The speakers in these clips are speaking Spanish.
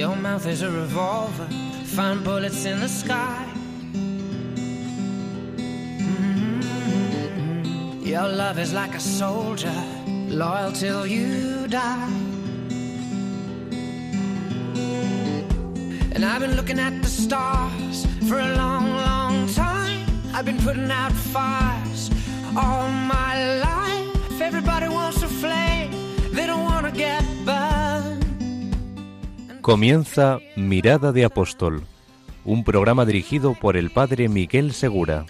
Your mouth is a revolver, find bullets in the sky. Mm-hmm. Your love is like a soldier, loyal till you die. And I've been looking at the stars for a long, long time. I've been putting out fires all my life. Comienza Mirada de Apóstol, un programa dirigido por el padre Miguel Segura.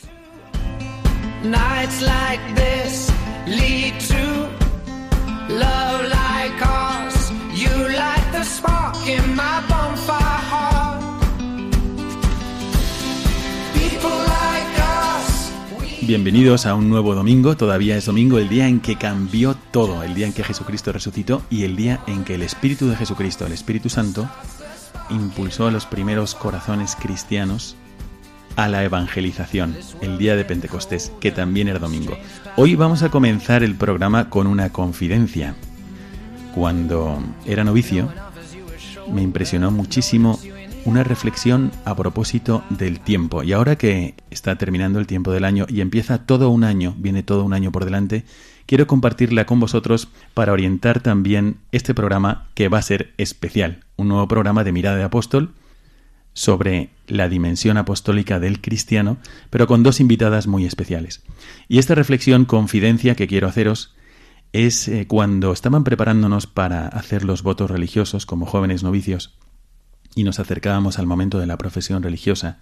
Bienvenidos a un nuevo domingo, todavía es domingo, el día en que cambió todo, el día en que Jesucristo resucitó y el día en que el Espíritu de Jesucristo, el Espíritu Santo, impulsó a los primeros corazones cristianos a la evangelización, el día de Pentecostés, que también era domingo. Hoy vamos a comenzar el programa con una confidencia. Cuando era novicio, me impresionó muchísimo una reflexión a propósito del tiempo. Y ahora que está terminando el tiempo del año y empieza todo un año, viene todo un año por delante, quiero compartirla con vosotros para orientar también este programa que va a ser especial, un nuevo programa de Mirada de Apóstol sobre la dimensión apostólica del cristiano, pero con dos invitadas muy especiales. Y esta reflexión, confidencia que quiero haceros, es eh, cuando estaban preparándonos para hacer los votos religiosos como jóvenes novicios y nos acercábamos al momento de la profesión religiosa,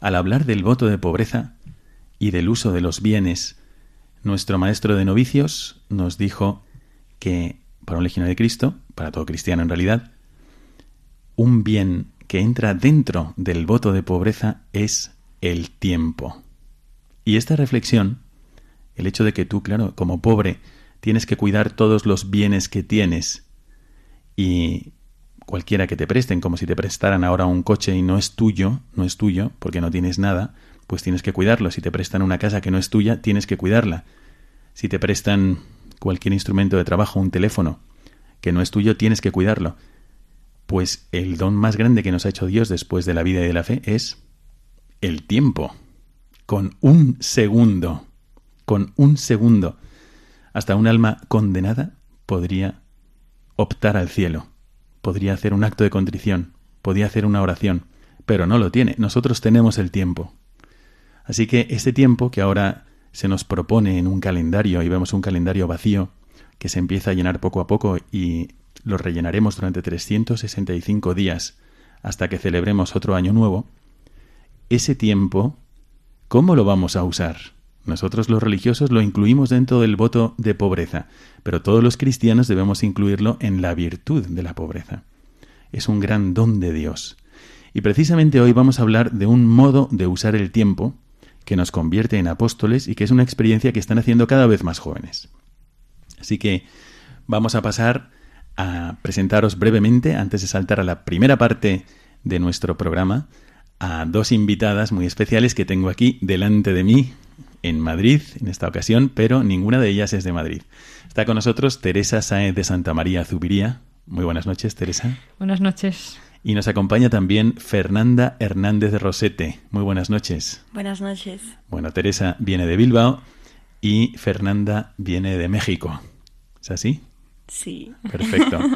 al hablar del voto de pobreza y del uso de los bienes, nuestro maestro de novicios nos dijo que para un legionario de Cristo, para todo cristiano en realidad, un bien que entra dentro del voto de pobreza es el tiempo. Y esta reflexión, el hecho de que tú, claro, como pobre, tienes que cuidar todos los bienes que tienes y cualquiera que te presten, como si te prestaran ahora un coche y no es tuyo, no es tuyo, porque no tienes nada, pues tienes que cuidarlo. Si te prestan una casa que no es tuya, tienes que cuidarla. Si te prestan cualquier instrumento de trabajo, un teléfono, que no es tuyo, tienes que cuidarlo. Pues el don más grande que nos ha hecho Dios después de la vida y de la fe es el tiempo. Con un segundo, con un segundo, hasta un alma condenada podría optar al cielo, podría hacer un acto de contrición, podría hacer una oración, pero no lo tiene. Nosotros tenemos el tiempo. Así que este tiempo que ahora se nos propone en un calendario y vemos un calendario vacío que se empieza a llenar poco a poco y lo rellenaremos durante 365 días hasta que celebremos otro año nuevo, ese tiempo, ¿cómo lo vamos a usar? Nosotros los religiosos lo incluimos dentro del voto de pobreza, pero todos los cristianos debemos incluirlo en la virtud de la pobreza. Es un gran don de Dios. Y precisamente hoy vamos a hablar de un modo de usar el tiempo que nos convierte en apóstoles y que es una experiencia que están haciendo cada vez más jóvenes. Así que vamos a pasar a presentaros brevemente, antes de saltar a la primera parte de nuestro programa, a dos invitadas muy especiales que tengo aquí delante de mí en Madrid en esta ocasión, pero ninguna de ellas es de Madrid. Está con nosotros Teresa Sáez de Santa María Zubiría. Muy buenas noches, Teresa. Buenas noches. Y nos acompaña también Fernanda Hernández de Rosete. Muy buenas noches. Buenas noches. Bueno, Teresa viene de Bilbao y Fernanda viene de México. ¿Es así? Sí. Perfecto.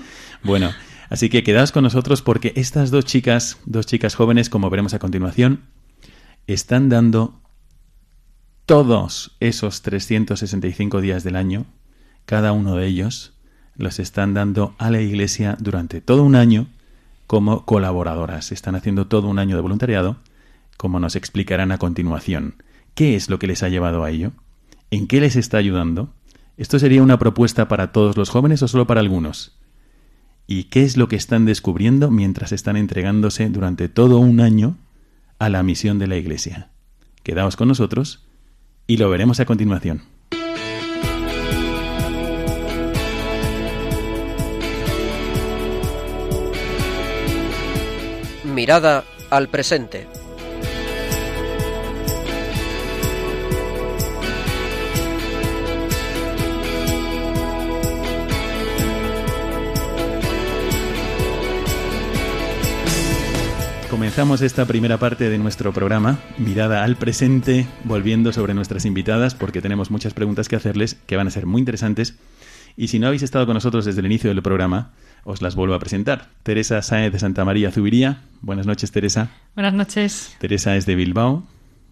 Bueno, así que quedaos con nosotros porque estas dos chicas, dos chicas jóvenes, como veremos a continuación, están dando todos esos 365 días del año, cada uno de ellos, los están dando a la iglesia durante todo un año como colaboradoras. Están haciendo todo un año de voluntariado, como nos explicarán a continuación. ¿Qué es lo que les ha llevado a ello? ¿En qué les está ayudando? ¿Esto sería una propuesta para todos los jóvenes o solo para algunos? ¿Y qué es lo que están descubriendo mientras están entregándose durante todo un año a la misión de la Iglesia? Quedaos con nosotros y lo veremos a continuación. Mirada al presente. Comenzamos esta primera parte de nuestro programa, mirada al presente, volviendo sobre nuestras invitadas, porque tenemos muchas preguntas que hacerles que van a ser muy interesantes. Y si no habéis estado con nosotros desde el inicio del programa, os las vuelvo a presentar. Teresa Sáez de Santa María Zubiría. Buenas noches, Teresa. Buenas noches. Teresa es de Bilbao,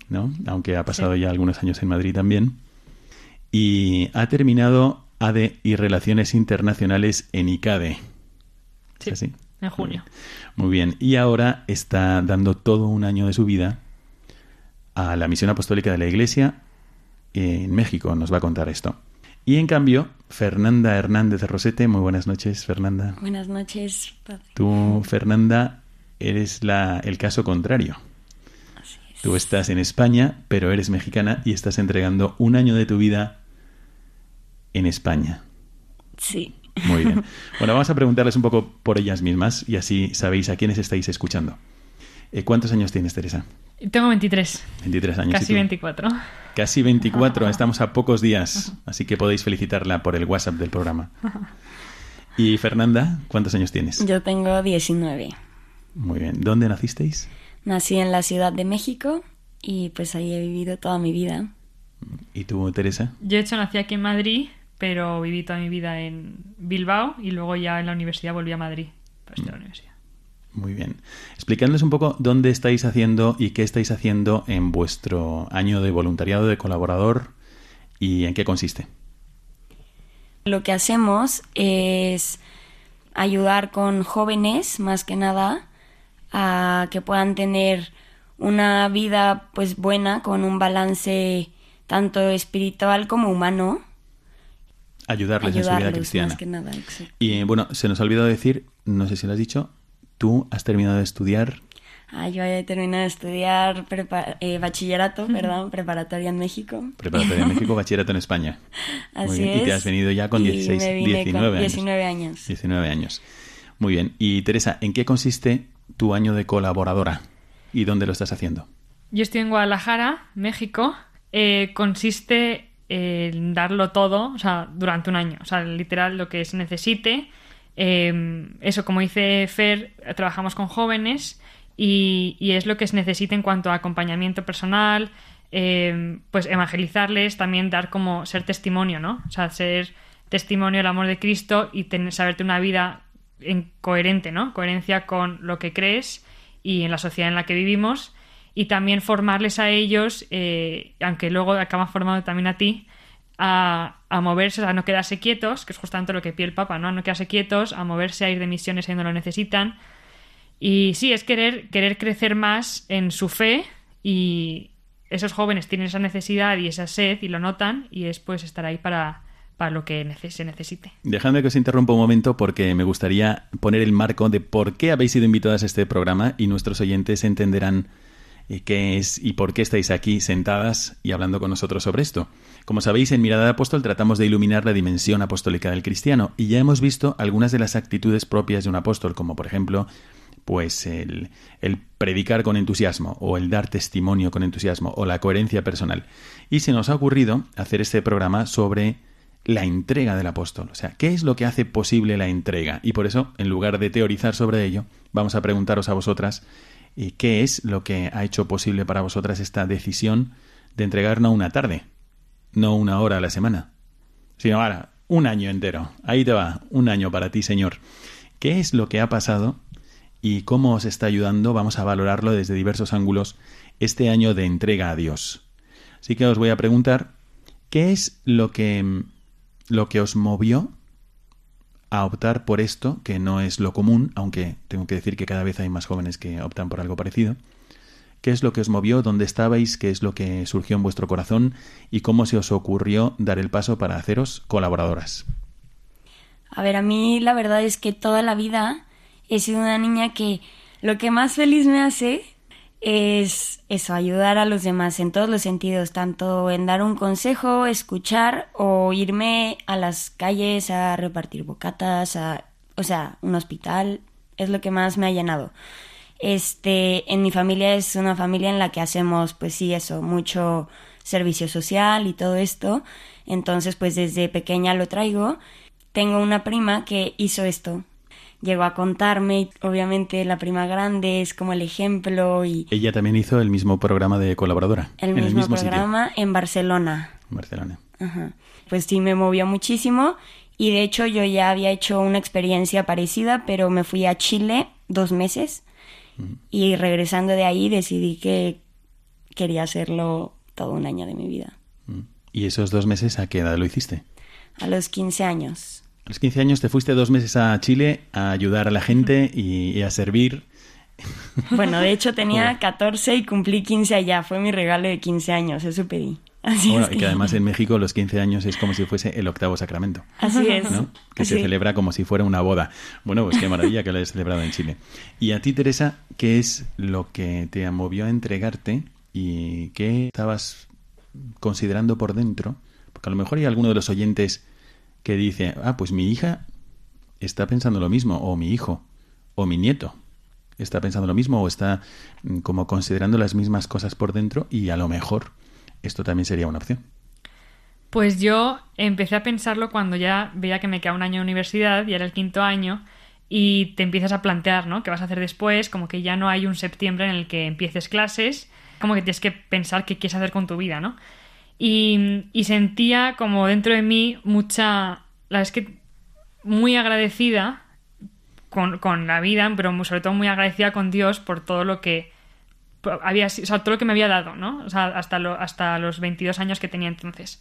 ¿no? Aunque ha pasado ya algunos años en Madrid también. Y ha terminado ADE y Relaciones Internacionales en ICADE. Sí, ¿Es así? En junio. Muy bien. Y ahora está dando todo un año de su vida a la misión apostólica de la Iglesia en México. Nos va a contar esto. Y en cambio, Fernanda Hernández de Rosete. Muy buenas noches, Fernanda. Buenas noches, padre. Tú, Fernanda, eres la, el caso contrario. Así es. Tú estás en España, pero eres mexicana y estás entregando un año de tu vida en España. Sí. Muy bien. Bueno, vamos a preguntarles un poco por ellas mismas y así sabéis a quiénes estáis escuchando. Eh, ¿Cuántos años tienes, Teresa? Tengo 23, 23 años. ¿y casi tú? 24. Casi 24, estamos a pocos días, así que podéis felicitarla por el WhatsApp del programa. Y Fernanda, ¿cuántos años tienes? Yo tengo 19. Muy bien. ¿Dónde nacisteis? Nací en la Ciudad de México y pues ahí he vivido toda mi vida. ¿Y tú, Teresa? Yo, de hecho, nací aquí en Madrid, pero viví toda mi vida en Bilbao y luego ya en la universidad volví a Madrid para estudiar la universidad. Muy bien. Explicadnos un poco dónde estáis haciendo y qué estáis haciendo en vuestro año de voluntariado de colaborador y en qué consiste. Lo que hacemos es ayudar con jóvenes, más que nada, a que puedan tener una vida pues buena, con un balance tanto espiritual como humano. Ayudarles, en su vida cristiana. más que nada. Y bueno, se nos ha olvidado decir, no sé si lo has dicho, tú has terminado de estudiar. Ah, yo he terminado de estudiar prepa- eh, bachillerato, perdón, preparatoria en México. Preparatoria en México, bachillerato en España. Muy Así bien. Y te es. has venido ya con Y 16, me vine con 19 años. 19 años. 19 años. Muy bien. Y Teresa, ¿en qué consiste tu año de colaboradora? ¿Y dónde lo estás haciendo? Yo estoy en Guadalajara, México. Eh, consiste en darlo todo, o sea, durante un año. O sea, literal lo que se necesite. Eh, eso, como dice Fer, trabajamos con jóvenes y, es lo que se necesita en cuanto a acompañamiento personal, eh, pues evangelizarles, también dar como ser testimonio, ¿no? O sea, ser testimonio del amor de Cristo y tener, saberte una vida en coherente, ¿no? Coherencia con lo que crees y en la sociedad en la que vivimos y también formarles a ellos, eh, aunque luego acaban formando también a ti, a, a moverse, a no quedarse quietos, que es justamente lo que pide el Papa, ¿no? A no quedarse quietos, a moverse, a ir de misiones ahí donde lo necesitan. Y sí, es querer, querer crecer más en su fe y esos jóvenes tienen esa necesidad y esa sed y lo notan y es pues estar ahí para, para lo que se necesite. Dejadme que os interrumpa un momento porque me gustaría poner el marco de por qué habéis sido invitadas a este programa y nuestros oyentes entenderán eh, qué es y por qué estáis aquí sentadas y hablando con nosotros sobre esto. Como sabéis, en Mirada de Apóstol tratamos de iluminar la dimensión apostólica del cristiano y ya hemos visto algunas de las actitudes propias de un apóstol, como por ejemplo, pues el, el predicar con entusiasmo o el dar testimonio con entusiasmo o la coherencia personal. Y se nos ha ocurrido hacer este programa sobre la entrega del apóstol. O sea, ¿qué es lo que hace posible la entrega? Y por eso, en lugar de teorizar sobre ello, vamos a preguntaros a vosotras eh, qué es lo que ha hecho posible para vosotras esta decisión de entregar no una tarde, no una hora a la semana, sino ahora un año entero. Ahí te va, un año para ti, Señor. ¿Qué es lo que ha pasado y cómo os está ayudando? Vamos a valorarlo desde diversos ángulos este año de entrega a Dios. Así que os voy a preguntar, ¿qué es lo que, lo que os movió a optar por esto, que no es lo común, aunque tengo que decir que cada vez hay más jóvenes que optan por algo parecido? ¿Qué es lo que os movió? ¿Dónde estabais? ¿Qué es lo que surgió en vuestro corazón? ¿Y cómo se os ocurrió dar el paso para haceros colaboradoras? A ver, a mí la verdad es que toda la vida he sido una niña que lo que más feliz me hace es eso, ayudar a los demás en todos los sentidos, tanto en dar un consejo, escuchar o irme a las calles a repartir bocatas, a, o sea, un hospital, es lo que más me ha llenado. Este, en mi familia es una familia en la que hacemos, pues sí, eso, mucho servicio social y todo esto. Entonces, pues desde pequeña lo traigo. Tengo una prima que hizo esto, llegó a contarme. Obviamente la prima grande es como el ejemplo y Ella también hizo el mismo programa de colaboradora. el en mismo, el mismo programa en Barcelona. sitio, en Barcelona. Ajá. Pues sí, me movió muchísimo y de hecho yo ya había hecho una experiencia parecida, pero me fui a Chile dos meses y regresando de ahí decidí que quería hacerlo todo un año de mi vida. ¿Y esos dos meses a qué edad lo hiciste? A los 15 años. A los 15 años te fuiste dos meses a Chile a ayudar a la gente y, y a servir. Bueno, de hecho tenía Joder. 14 y cumplí 15 allá. Fue mi regalo de 15 años, eso pedí. Así Bueno, es y que además en México los 15 años es como si fuese el octavo sacramento. Así es. ¿no? Que se celebra como si fuera una boda. Bueno, pues qué maravilla que lo hayas celebrado en Chile. Y a ti, Teresa, ¿qué es lo que te movió a entregarte y qué estabas considerando por dentro? Porque a lo mejor hay alguno de los oyentes que dice, ah, pues mi hija está pensando lo mismo, o mi hijo, o mi nieto está pensando lo mismo, o está mm, como considerando las mismas cosas por dentro, y a lo mejor esto también sería una opción. Pues yo empecé a pensarlo cuando ya veía que me quedaba un año de universidad y era el quinto año y te empiezas a plantear, ¿no? ¿Qué vas a hacer después? Como que ya no hay un septiembre en el que empieces clases, como que tienes que pensar qué quieres hacer con tu vida, ¿no? Y, sentía como dentro de mí mucha, la verdad es que muy agradecida con, con la vida, pero sobre todo muy agradecida con Dios por todo lo que había, o sea, todo lo que me había dado, ¿no? O sea, hasta, hasta los 22 años que tenía entonces.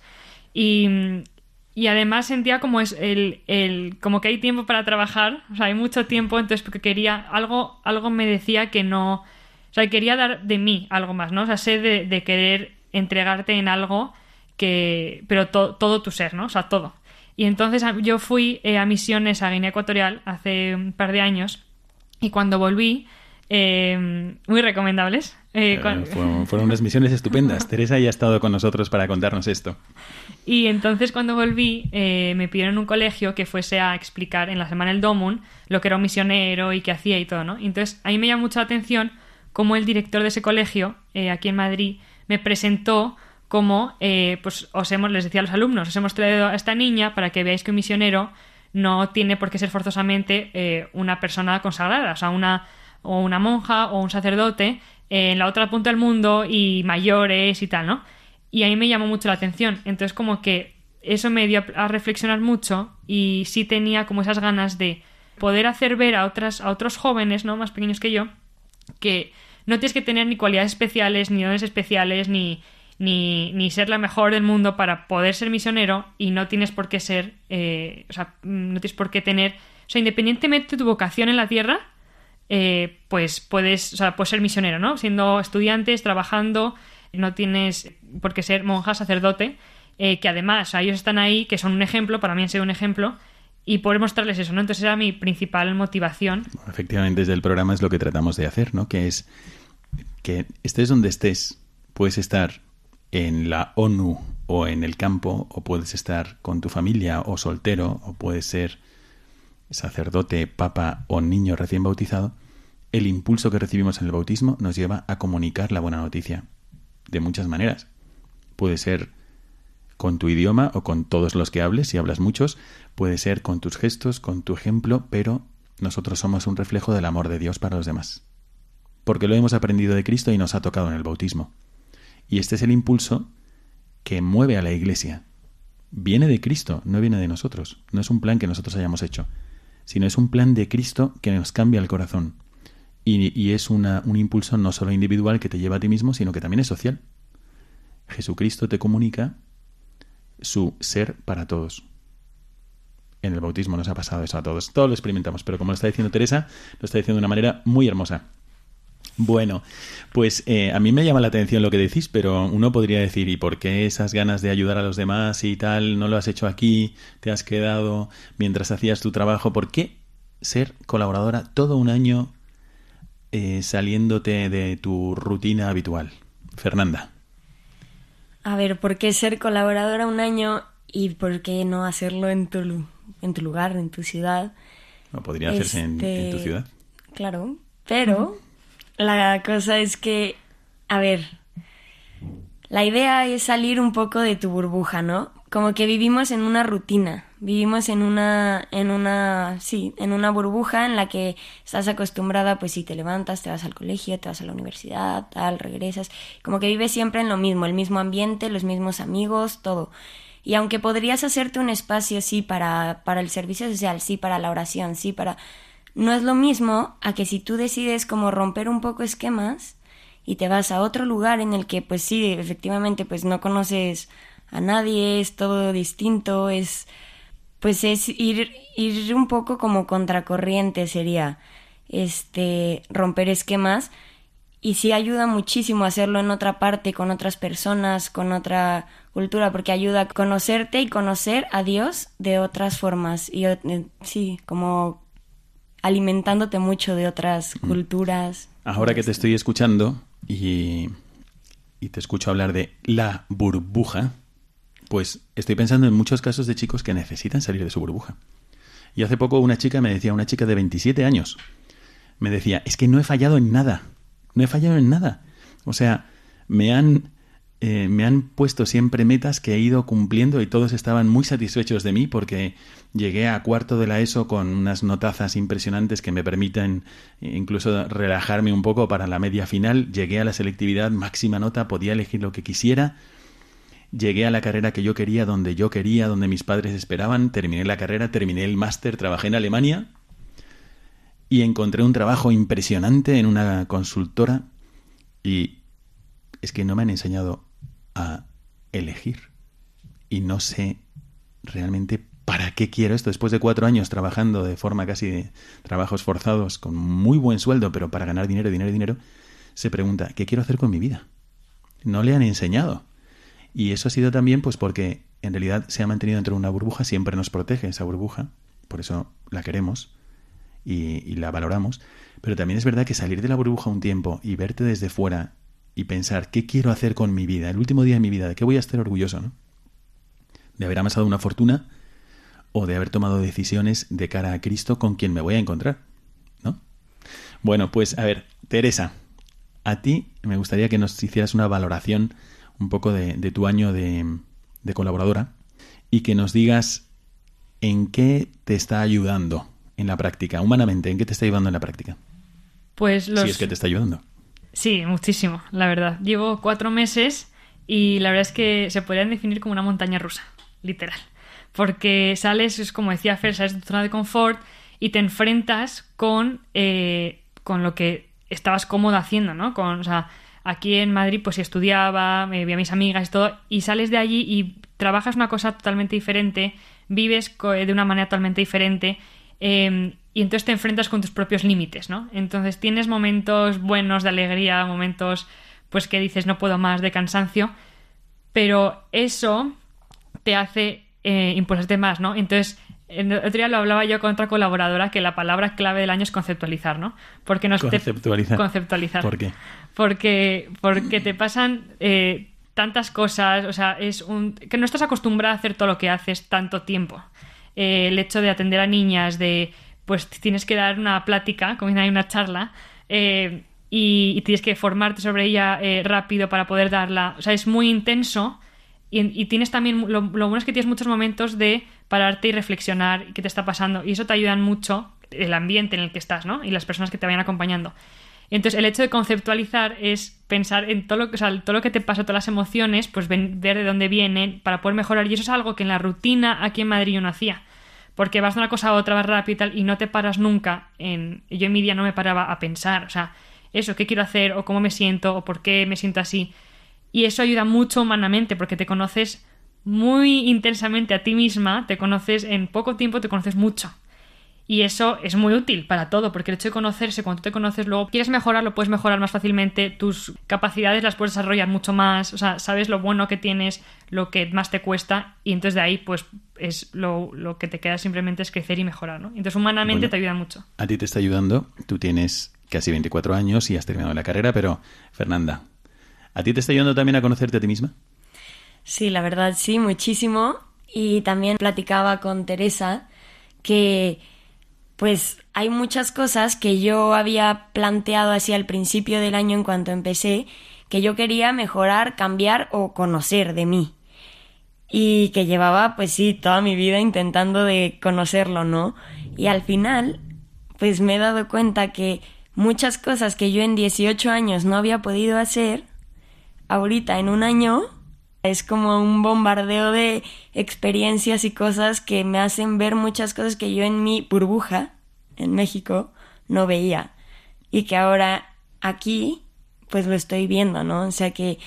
Y, y además sentía como es el, el como que hay tiempo para trabajar, o sea, hay mucho tiempo, entonces porque quería algo algo me decía que no, o sea, quería dar de mí algo más, ¿no? O sea, sé de querer entregarte en algo que pero to- todo tu ser, ¿no? O sea, todo. Y entonces yo fui eh, a misiones a Guinea Ecuatorial hace un par de años y cuando volví eh, muy recomendables. Eh, fueron, fueron unas misiones estupendas. Teresa ya ha estado con nosotros para contarnos esto. Y entonces cuando volví eh, me pidieron un colegio que fuese a explicar en la semana del Domun lo que era un misionero y qué hacía y todo, ¿no? Entonces a mí me llamó mucho la atención cómo el director de ese colegio, aquí en Madrid, me presentó como, eh, pues os hemos, les decía a los alumnos, os hemos traído a esta niña para que veáis que un misionero no tiene por qué ser forzosamente eh, una persona consagrada, o sea, una, o una monja o un sacerdote en la otra punta del mundo y mayores y tal, ¿no? Y a mí me llamó mucho la atención. Entonces, como que eso me dio a reflexionar mucho y sí tenía como esas ganas de poder hacer ver a otras, a otros jóvenes, ¿no? Más pequeños que yo, que no tienes que tener ni cualidades especiales, ni dones especiales, ni, ni, ni ser la mejor del mundo para poder ser misionero y no tienes por qué ser, eh, o sea, no tienes por qué tener, o sea, independientemente de tu vocación en la tierra, eh, pues puedes, o sea, puedes ser misionero, ¿no? Siendo estudiantes, trabajando, no tienes por qué ser monja, sacerdote, eh, que además, o sea, ellos están ahí, que son un ejemplo, para mí han sido un ejemplo, y poder mostrarles eso, ¿no? Entonces era mi principal motivación. Efectivamente, desde el programa es lo que tratamos de hacer, ¿no? Que es que estés donde estés, puedes estar en la ONU o en el campo, o puedes estar con tu familia o soltero, o puedes ser sacerdote, papa o niño recién bautizado, el impulso que recibimos en el bautismo nos lleva a comunicar la buena noticia de muchas maneras. Puede ser con tu idioma o con todos los que hables, si hablas muchos, puede ser con tus gestos, con tu ejemplo, pero nosotros somos un reflejo del amor de Dios para los demás. Porque lo hemos aprendido de Cristo y nos ha tocado en el bautismo. Y este es el impulso que mueve a la Iglesia. Viene de Cristo, no viene de nosotros. No es un plan que nosotros hayamos hecho, sino es un plan de Cristo que nos cambia el corazón. Y, es un impulso no solo individual que te lleva a ti mismo, sino que también es social. Jesucristo te comunica su ser para todos. En el bautismo nos ha pasado eso a todos. Todos lo experimentamos, pero como lo está diciendo Teresa, lo está diciendo de una manera muy hermosa. Bueno, pues eh, a mí me llama la atención lo que decís, pero uno podría decir, ¿y por qué esas ganas de ayudar a los demás y tal no lo has hecho aquí? ¿Te has quedado mientras hacías tu trabajo? ¿Por qué ser colaboradora todo un año eh, saliéndote de tu rutina habitual? Fernanda. A ver, ¿por qué ser colaboradora un año y por qué no hacerlo en tu, en tu lugar, en tu ciudad? ¿No podría hacerse en, Este, en tu ciudad? Claro, pero la cosa es que, a ver, la idea es salir un poco de tu burbuja, ¿no? como que vivimos en una rutina, vivimos en una, en una, sí, en una burbuja en la que estás acostumbrada, pues si te levantas, te vas al colegio, te vas a la universidad, tal, regresas, como que vives siempre en lo mismo, el mismo ambiente, los mismos amigos, todo. Y aunque podrías hacerte un espacio, sí, para, para el servicio social, sí, para la oración, sí, para... No es lo mismo a que si tú decides como romper un poco esquemas y te vas a otro lugar en el que, pues sí, efectivamente, pues no conoces a nadie, es todo distinto, es pues es ir, ir un poco como contracorriente sería este romper esquemas y sí ayuda muchísimo hacerlo en otra parte, con otras personas, con otra cultura, porque ayuda a conocerte y conocer a Dios de otras formas y eh, sí, como alimentándote mucho de otras culturas. Ahora que te estoy escuchando y, y te escucho hablar de la burbuja, pues estoy pensando en muchos casos de chicos que necesitan salir de su burbuja. Y hace poco una chica me decía, una chica de 27 años, me decía, es que no he fallado en nada, no he fallado en nada. O sea, me han, eh, me han puesto siempre metas que he ido cumpliendo y todos estaban muy satisfechos de mí porque llegué a cuarto de la ESO con unas notazas impresionantes que me permiten incluso relajarme un poco para la media final. Llegué a la selectividad, máxima nota, podía elegir lo que quisiera Llegué a la carrera que yo quería, donde yo quería, donde mis padres esperaban, terminé la carrera, terminé el máster, trabajé en Alemania y encontré un trabajo impresionante en una consultora y es que no me han enseñado a elegir y no sé realmente para qué quiero esto. Después de cuatro años trabajando de forma casi de trabajos forzados con muy buen sueldo, pero para ganar dinero, dinero, dinero, se pregunta, ¿qué quiero hacer con mi vida? No le han enseñado. Y eso ha sido también pues porque en realidad se ha mantenido dentro de una burbuja, siempre nos protege esa burbuja, por eso la queremos y, la valoramos. Pero también es verdad que salir de la burbuja un tiempo y verte desde fuera y pensar qué quiero hacer con mi vida, el último día de mi vida, de qué voy a estar orgulloso, ¿no? De haber amasado una fortuna o de haber tomado decisiones de cara a Cristo con quien me voy a encontrar, ¿no? Bueno, pues a ver, Teresa, a ti me gustaría que nos hicieras una valoración un poco de, tu año de, colaboradora y que nos digas en qué te está ayudando en la práctica, humanamente, en qué te está ayudando en la práctica. Pues los... Si es que te está ayudando. Sí, muchísimo, la verdad. Llevo cuatro meses y la verdad es que se podrían definir como una montaña rusa, literal. Porque sales, es como decía Fer, sales de tu zona de confort y te enfrentas con, eh, con lo que estabas cómodo haciendo, ¿no? Con, o sea, aquí en Madrid pues estudiaba, me vi a mis amigas y todo, y sales de allí y trabajas una cosa totalmente diferente, vives de una manera totalmente diferente, em, y entonces te enfrentas con tus propios límites, ¿no? Entonces tienes momentos buenos de alegría, momentos pues que dices no puedo más, de cansancio, pero eso te hace eh, impulsarte más, ¿no? Entonces el otro día lo hablaba yo con otra colaboradora que la palabra clave del año es conceptualizar, ¿no? Porque nos conceptualizar. conceptualizar. ¿Por qué? Porque, porque te pasan eh, tantas cosas, o sea, es un que no estás acostumbrada a hacer todo lo que haces tanto tiempo. Eh, el hecho de atender a niñas, de pues tienes que dar una plática, como hay una charla, eh, y, tienes que formarte sobre ella rápido para poder darla. O sea, es muy intenso. Y, tienes también, lo, bueno es que tienes muchos momentos de pararte y reflexionar qué te está pasando. Y eso te ayuda mucho el ambiente en el que estás, ¿no? Y las personas que te vayan acompañando. Entonces, el hecho de conceptualizar es pensar en todo lo, que, todo lo que te pasa, todas las emociones, pues ver de dónde vienen para poder mejorar. Y eso es algo que en la rutina aquí en Madrid yo no hacía. Porque vas de una cosa a otra, vas rápido y tal, y no te paras nunca en... Yo en mi día no me paraba a pensar, o sea, eso, qué quiero hacer, o cómo me siento, o por qué me siento así. Y eso ayuda mucho humanamente, porque te conoces muy intensamente a ti misma, te conoces en poco tiempo, te conoces mucho. Y eso es muy útil para todo, porque el hecho de conocerse, cuando tú te conoces luego, quieres mejorar, lo puedes mejorar más fácilmente, tus capacidades las puedes desarrollar mucho más, o sea, sabes lo bueno que tienes, lo que más te cuesta, y entonces de ahí, pues, es lo, que te queda simplemente es crecer y mejorar, ¿no? Entonces, humanamente te ayuda mucho. A ti te está ayudando, tú tienes casi 24 años y has terminado la carrera, pero, Fernanda, ¿a ti te está ayudando también a conocerte a ti misma? Sí, la verdad sí, muchísimo. Y también platicaba con Teresa que pues hay muchas cosas que yo había planteado así al principio del año en cuanto empecé que yo quería mejorar, cambiar o conocer de mí. y que llevaba, pues sí, toda mi vida intentando de conocerlo, ¿no? Y al final, pues me he dado cuenta que muchas cosas que yo en 18 años no había podido hacer, ahorita en un año es como un bombardeo de experiencias y cosas que me hacen ver muchas cosas que yo en mi burbuja, en México, no veía. Y que ahora aquí, pues lo estoy viendo, ¿no? O sea que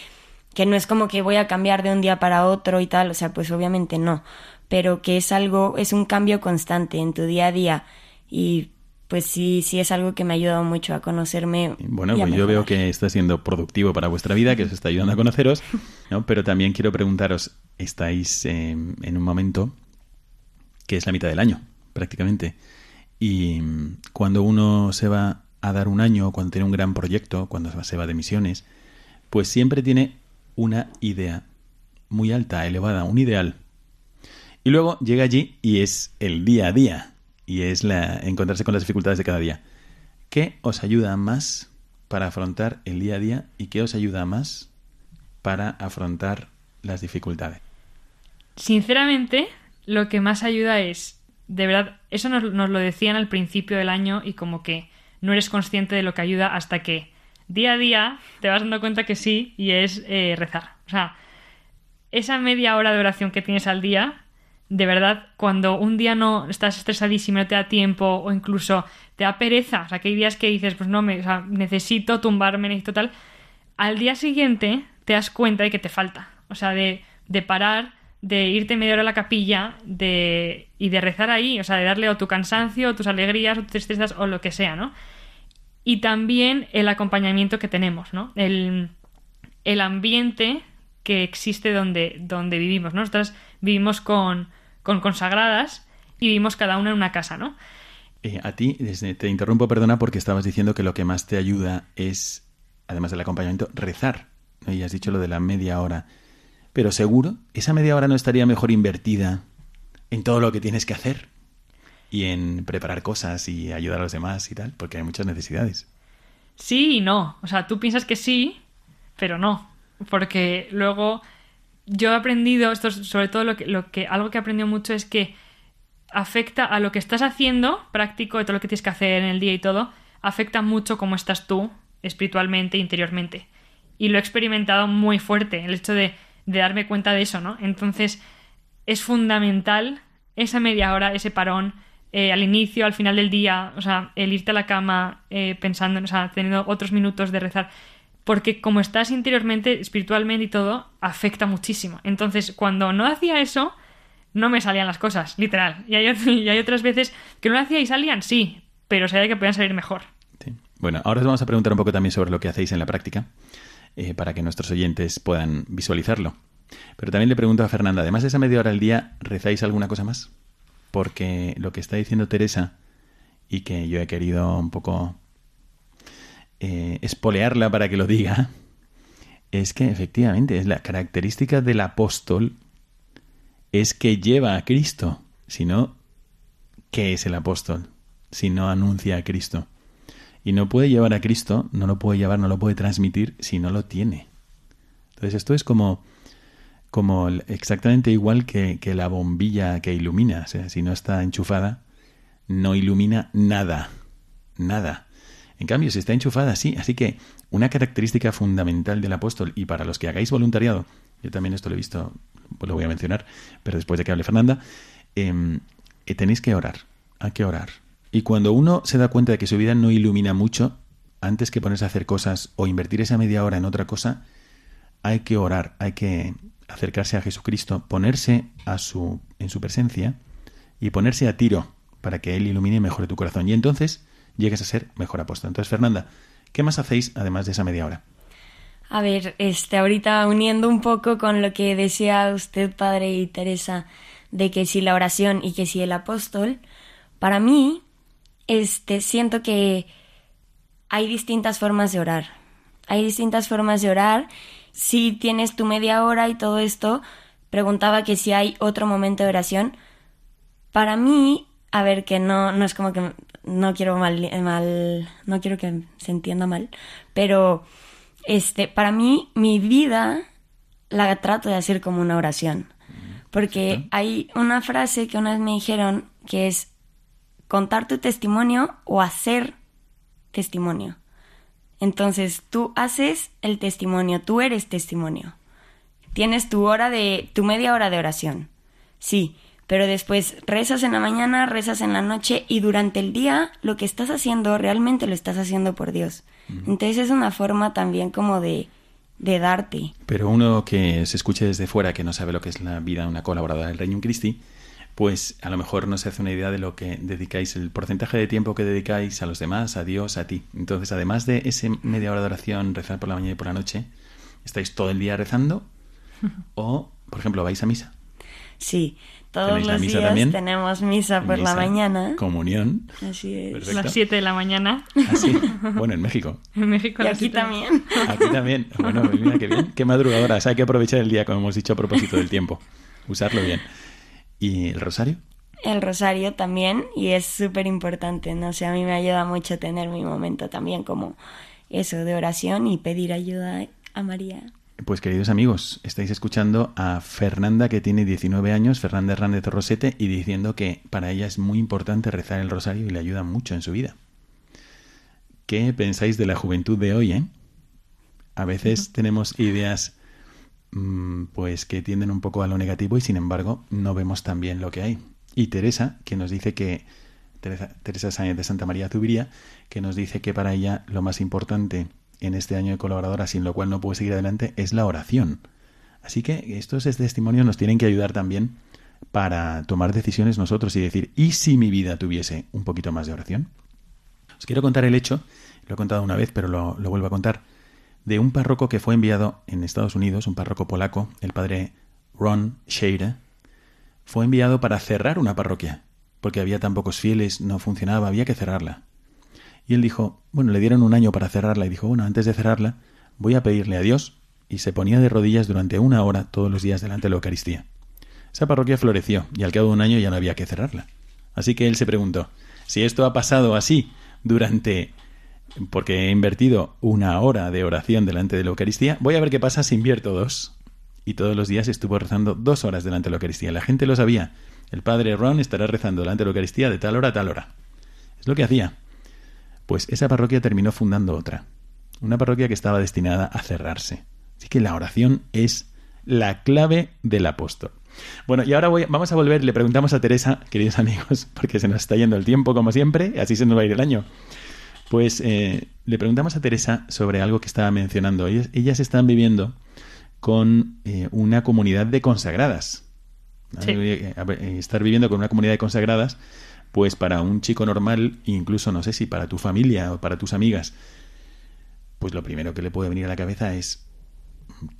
que no es como que voy a cambiar de un día para otro y tal, o sea, pues obviamente no, pero que es algo, es un cambio constante en tu día a día y pues sí, sí es algo que me ha ayudado mucho a conocerme. Bueno, pues yo veo que está siendo productivo para vuestra vida, que os está ayudando a conoceros, ¿no? pero también quiero preguntaros, estáis en un momento que es la mitad del año, prácticamente, y cuando uno se va a dar un año, cuando tiene un gran proyecto, cuando se va de misiones, pues siempre tiene una idea muy alta, elevada, un ideal. Y luego llega allí y es el día a día, y es la, encontrarse con las dificultades de cada día. ¿Qué os ayuda más para afrontar el día a día y qué os ayuda más para afrontar las dificultades? Sinceramente, lo que más ayuda es, de verdad, eso nos, nos lo decían al principio del año y como que no eres consciente de lo que ayuda hasta que día a día te vas dando cuenta que sí y es eh, rezar. O sea, esa media hora de oración que tienes al día, de verdad, cuando un día no estás estresadísimo, no te da tiempo o incluso te da pereza, o sea, que hay días que dices, pues no, me, necesito tumbarme, necesito tal, al día siguiente te das cuenta de que te falta. O sea, de, de parar, de irte media hora a la capilla de, y de rezar ahí, o sea, de darle o tu cansancio, o tus alegrías, o tus tristezas, o lo que sea, ¿no? y también el acompañamiento que tenemos, ¿no? El, ambiente que existe donde, donde vivimos, ¿no? Vivimos con, consagradas y vivimos cada una en una casa, ¿no? Eh, a ti, te interrumpo, perdona, porque estabas diciendo que lo que más te ayuda es, además del acompañamiento, rezar. Y has dicho lo de la media hora. Pero seguro, esa media hora no estaría mejor invertida en todo lo que tienes que hacer y en preparar cosas y ayudar a los demás y tal, porque hay muchas necesidades. Sí y no. O sea, tú piensas que sí, pero no. Porque luego yo he aprendido, esto sobre todo lo que, algo que he aprendido mucho es que afecta a lo que estás haciendo, práctico, de todo lo que tienes que hacer en el día y todo, afecta mucho cómo estás tú espiritualmente, interiormente. Y lo he experimentado muy fuerte, el hecho de, de darme cuenta de eso, ¿no? Entonces, es fundamental esa media hora, ese parón, eh, al inicio, al final del día, o sea, el irte a la cama eh, pensando, o sea, teniendo otros minutos de rezar, porque como estás interiormente, espiritualmente y todo, afecta muchísimo. Entonces, cuando no hacía eso, no me salían las cosas, literal. Y hay, y otras veces que no lo hacía y salían, sí, pero sabía que podían salir mejor. Bueno, ahora os vamos a preguntar un poco también sobre lo que hacéis en la práctica, eh, para que nuestros oyentes puedan visualizarlo. Pero también le pregunto a Fernanda, además de esa media hora al día, ¿rezáis alguna cosa más? porque lo que está diciendo Teresa y que yo he querido un poco eh, espolearla para que lo diga, es que efectivamente es la característica del apóstol es que lleva a Cristo, si no, ¿qué es el apóstol? Si no anuncia a Cristo. Y no puede llevar a Cristo, no lo puede llevar, no lo puede transmitir si no lo tiene. Entonces esto es como como exactamente igual que, la bombilla que ilumina. O sea, si no está enchufada, no ilumina nada. Nada. En cambio, si está enchufada, sí. Así que una característica fundamental del apóstol, y para los que hagáis voluntariado, yo también esto lo he visto, pues lo voy a mencionar, pero después de que hable Fernanda, em, eh, tenéis que orar. Hay que orar. Y cuando uno se da cuenta de que su vida no ilumina mucho, antes que ponerse a hacer cosas o invertir esa media hora en otra cosa, hay que orar, hay que acercarse a Jesucristo, ponerse a su, en su presencia y ponerse a tiro para que Él ilumine y mejore tu corazón. Y entonces llegues a ser mejor apóstol. Entonces, Fernanda, ¿qué más hacéis además de esa media hora? A ver, este, ahorita uniendo un poco con lo que decía usted, padre y Teresa, de que si la oración y que si el apóstol, para mí, este, siento que hay distintas formas de orar. Hay distintas formas de orar si tienes tu media hora y todo esto, preguntaba que si hay otro momento de oración. Para mí, a ver, que no, no es como que no quiero mal, mal, no quiero que se entienda mal, pero este, para mí, mi vida la trato de hacer como una oración. Porque hay una frase que una vez me dijeron que es contar tu testimonio o hacer testimonio. Entonces tú haces el testimonio, tú eres testimonio. Tienes tu hora de, tu media hora de oración. Sí, pero después rezas en la mañana, rezas en la noche y durante el día lo que estás haciendo realmente lo estás haciendo por Dios. Entonces es una forma también como de, de darte. Pero uno que se escuche desde fuera, que no sabe lo que es la vida de una colaboradora del Reino Christi, pues a lo mejor no se hace una idea de lo que dedicáis, el porcentaje de tiempo que dedicáis a los demás, a Dios, a ti. Entonces, además de ese media hora de oración, rezar por la mañana y por la noche, ¿estáis todo el día rezando? O, por ejemplo, vais a misa. Sí, todos ¿Tenéis la los misa días también? tenemos misa por la mañana. Comunión. Así es. Perfecto. Las 7 de la mañana. Así. Bueno, en México. En México Y las aquí siete. también. Aquí también. Bueno, pues mira qué bien. Qué madrugadoras. Hay que aprovechar el día, como hemos dicho a propósito del tiempo. Usarlo bien. ¿Y el rosario? El rosario también, y es súper importante, ¿no? O sea, a mí me ayuda mucho tener mi momento también como eso de oración y pedir ayuda a María. Pues queridos amigos, estáis escuchando a Fernanda que tiene 19 años, Fernanda Hernández Rosete, y diciendo que para ella es muy importante rezar el rosario y le ayuda mucho en su vida. ¿Qué pensáis de la juventud de hoy, eh? A veces tenemos ideas mm, pues que tienden un poco a lo negativo y sin embargo no vemos tan bien lo que hay. Y Teresa, que nos dice que Teresa, Teresa Sáenz de Santa María Zubiría, que nos dice que para ella lo más importante en este año de colaboradora, sin lo cual no puede seguir adelante, es la oración. Así que estos testimonios nos tienen que ayudar también para tomar decisiones nosotros y decir, ¿y si mi vida tuviese un poquito más de oración? Os quiero contar el hecho, lo he contado una vez, pero lo, vuelvo a contar, de un párroco que fue enviado en Estados Unidos, un párroco polaco, el padre Ron Scheire, fue enviado para cerrar una parroquia, porque había tan pocos fieles, no funcionaba, había que cerrarla. Y él dijo, bueno, le dieron un año para cerrarla y dijo, bueno, antes de cerrarla, voy a pedirle a Dios. Y se ponía de rodillas durante una hora todos los días delante de la Eucaristía. Esa parroquia floreció y al cabo de un año ya no había que cerrarla. Así que él se preguntó, si esto ha pasado así durante... porque he invertido una hora de oración delante de la Eucaristía, voy a ver qué pasa si invierto dos. Y todos los días estuvo rezando dos horas delante de la Eucaristía. La gente lo sabía. El padre Ron estará rezando delante de la Eucaristía de tal hora a tal hora. Es lo que hacía. Pues esa parroquia terminó fundando otra. Una parroquia que estaba destinada a cerrarse. Así que la oración es la clave del apóstol. Bueno, y ahora voy- vamos a volver, le preguntamos a Teresa, queridos amigos, porque se nos está yendo el tiempo como siempre, así se nos va a ir el año. Pues eh, le preguntamos a Teresa sobre algo que estaba mencionando. Ellas, ellas están viviendo con eh, una comunidad de consagradas. Sí. Eh, Estar viviendo con una comunidad de consagradas, pues para un chico normal, incluso no sé si para tu familia o para tus amigas, pues lo primero que le puede venir a la cabeza es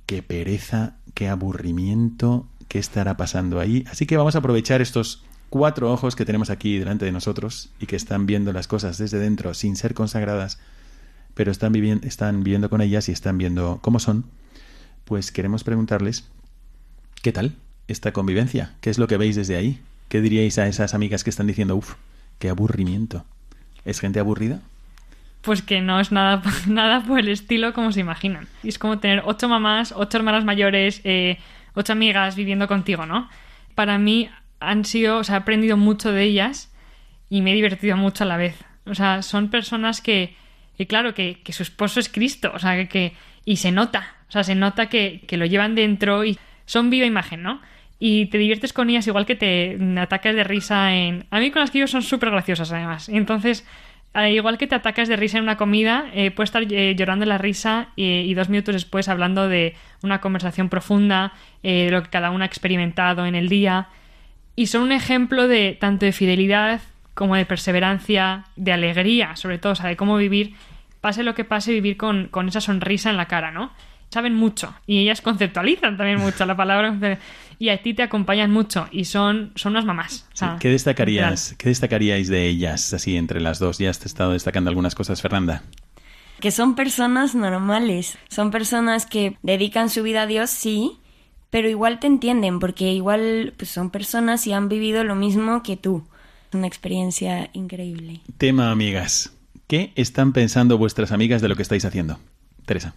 qué pereza, qué aburrimiento, qué estará pasando ahí. Así que vamos a aprovechar estos cuatro ojos que tenemos aquí delante de nosotros y que están viendo las cosas desde dentro sin ser consagradas, pero están viviendo, están con ellas y están viendo cómo son. Pues queremos preguntarles ¿qué tal esta convivencia? ¿Qué es lo que veis desde ahí? ¿Qué diríais a esas amigas que están diciendo, uff, qué aburrimiento? ¿Es gente aburrida? Pues que no es nada, nada por el estilo como se imaginan. Y es como tener ocho mamás, ocho hermanas mayores, eh, ocho amigas viviendo contigo, ¿no? Para mí han sido, o sea, he aprendido mucho de ellas y me he divertido mucho a la vez. O sea, son personas que, que claro, que, que su esposo es Cristo, o sea, que, que- y se nota, o sea, se nota que, que lo llevan dentro y son viva imagen, ¿no? Y te diviertes con ellas igual que te atacas de risa en... A mí con las que son súper graciosas además. Entonces, eh, igual que te atacas de risa en una comida, eh, puedes estar eh, llorando la risa eh, y dos minutos después hablando de una conversación profunda, eh, de lo que cada una ha experimentado en el día. Y son un ejemplo de tanto de fidelidad como de perseverancia, de alegría, sobre todo, o sea, de cómo vivir, pase lo que pase, vivir con, con esa sonrisa en la cara, ¿no? Saben mucho y ellas conceptualizan también mucho la palabra y a ti te acompañan mucho y son, son unas mamás. o Sí, sea, ¿Qué destacarías, ¿Qué destacaríais de ellas así entre las dos? Ya has estado destacando algunas cosas, Fernanda. Que son personas normales, son personas que dedican su vida a Dios, sí, pero igual te entienden, porque igual pues, son personas y han vivido lo mismo que tú. Es una experiencia increíble. Tema, amigas. ¿Qué están pensando vuestras amigas de lo que estáis haciendo? Teresa.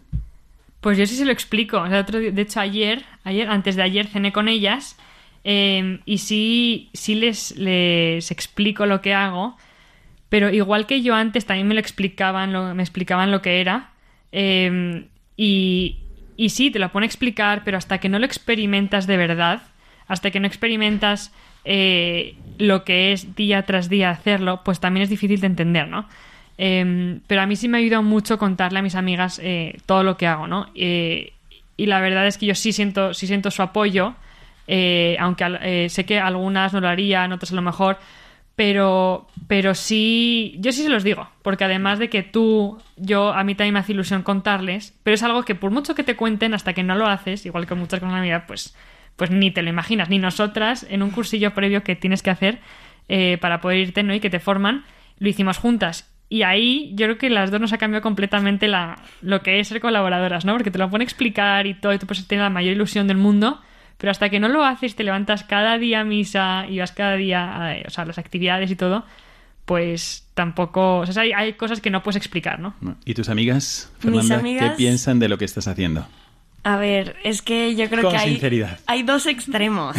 Pues yo sí se lo explico. O sea, otro de hecho, ayer, ayer, antes de ayer cené con ellas Eh, y sí, sí les, les explico lo que hago, pero igual que yo antes también me lo explicaban, lo, me explicaban lo que era. eh, y, y sí, te lo pone a explicar, pero hasta que no lo experimentas de verdad, hasta que no experimentas eh, lo que es día tras día hacerlo, pues también es difícil de entender, ¿no? Eh, pero a mí sí me ha ayudado mucho contarle a mis amigas eh, todo lo que hago, ¿no? Eh, y la verdad es que yo sí siento, sí siento su apoyo, eh, aunque sé que algunas no lo harían, otras a lo mejor, pero, pero sí, yo sí se los digo, porque además de que tú, yo, a mí también me hace ilusión contarles, pero es algo que por mucho que te cuenten, hasta que no lo haces, igual que muchas en la vida, pues, pues ni te lo imaginas, ni nosotras, en un cursillo previo que tienes que hacer para poder irte, ¿no? Y que te forman, lo hicimos juntas. Y ahí yo creo que las dos nos ha cambiado completamente la, lo que es ser colaboradoras, ¿no? Porque te lo pone a explicar y todo, y tú puedes tener la mayor ilusión del mundo, pero hasta que no lo haces, te levantas cada día a misa y vas cada día a, o sea, las actividades y todo, pues tampoco... O sea, hay, hay cosas que no puedes explicar, ¿no? ¿Y tus amigas, Mis Fernanda, amigas- qué piensan de lo que estás haciendo? A ver, es que yo creo Con que hay dos extremos.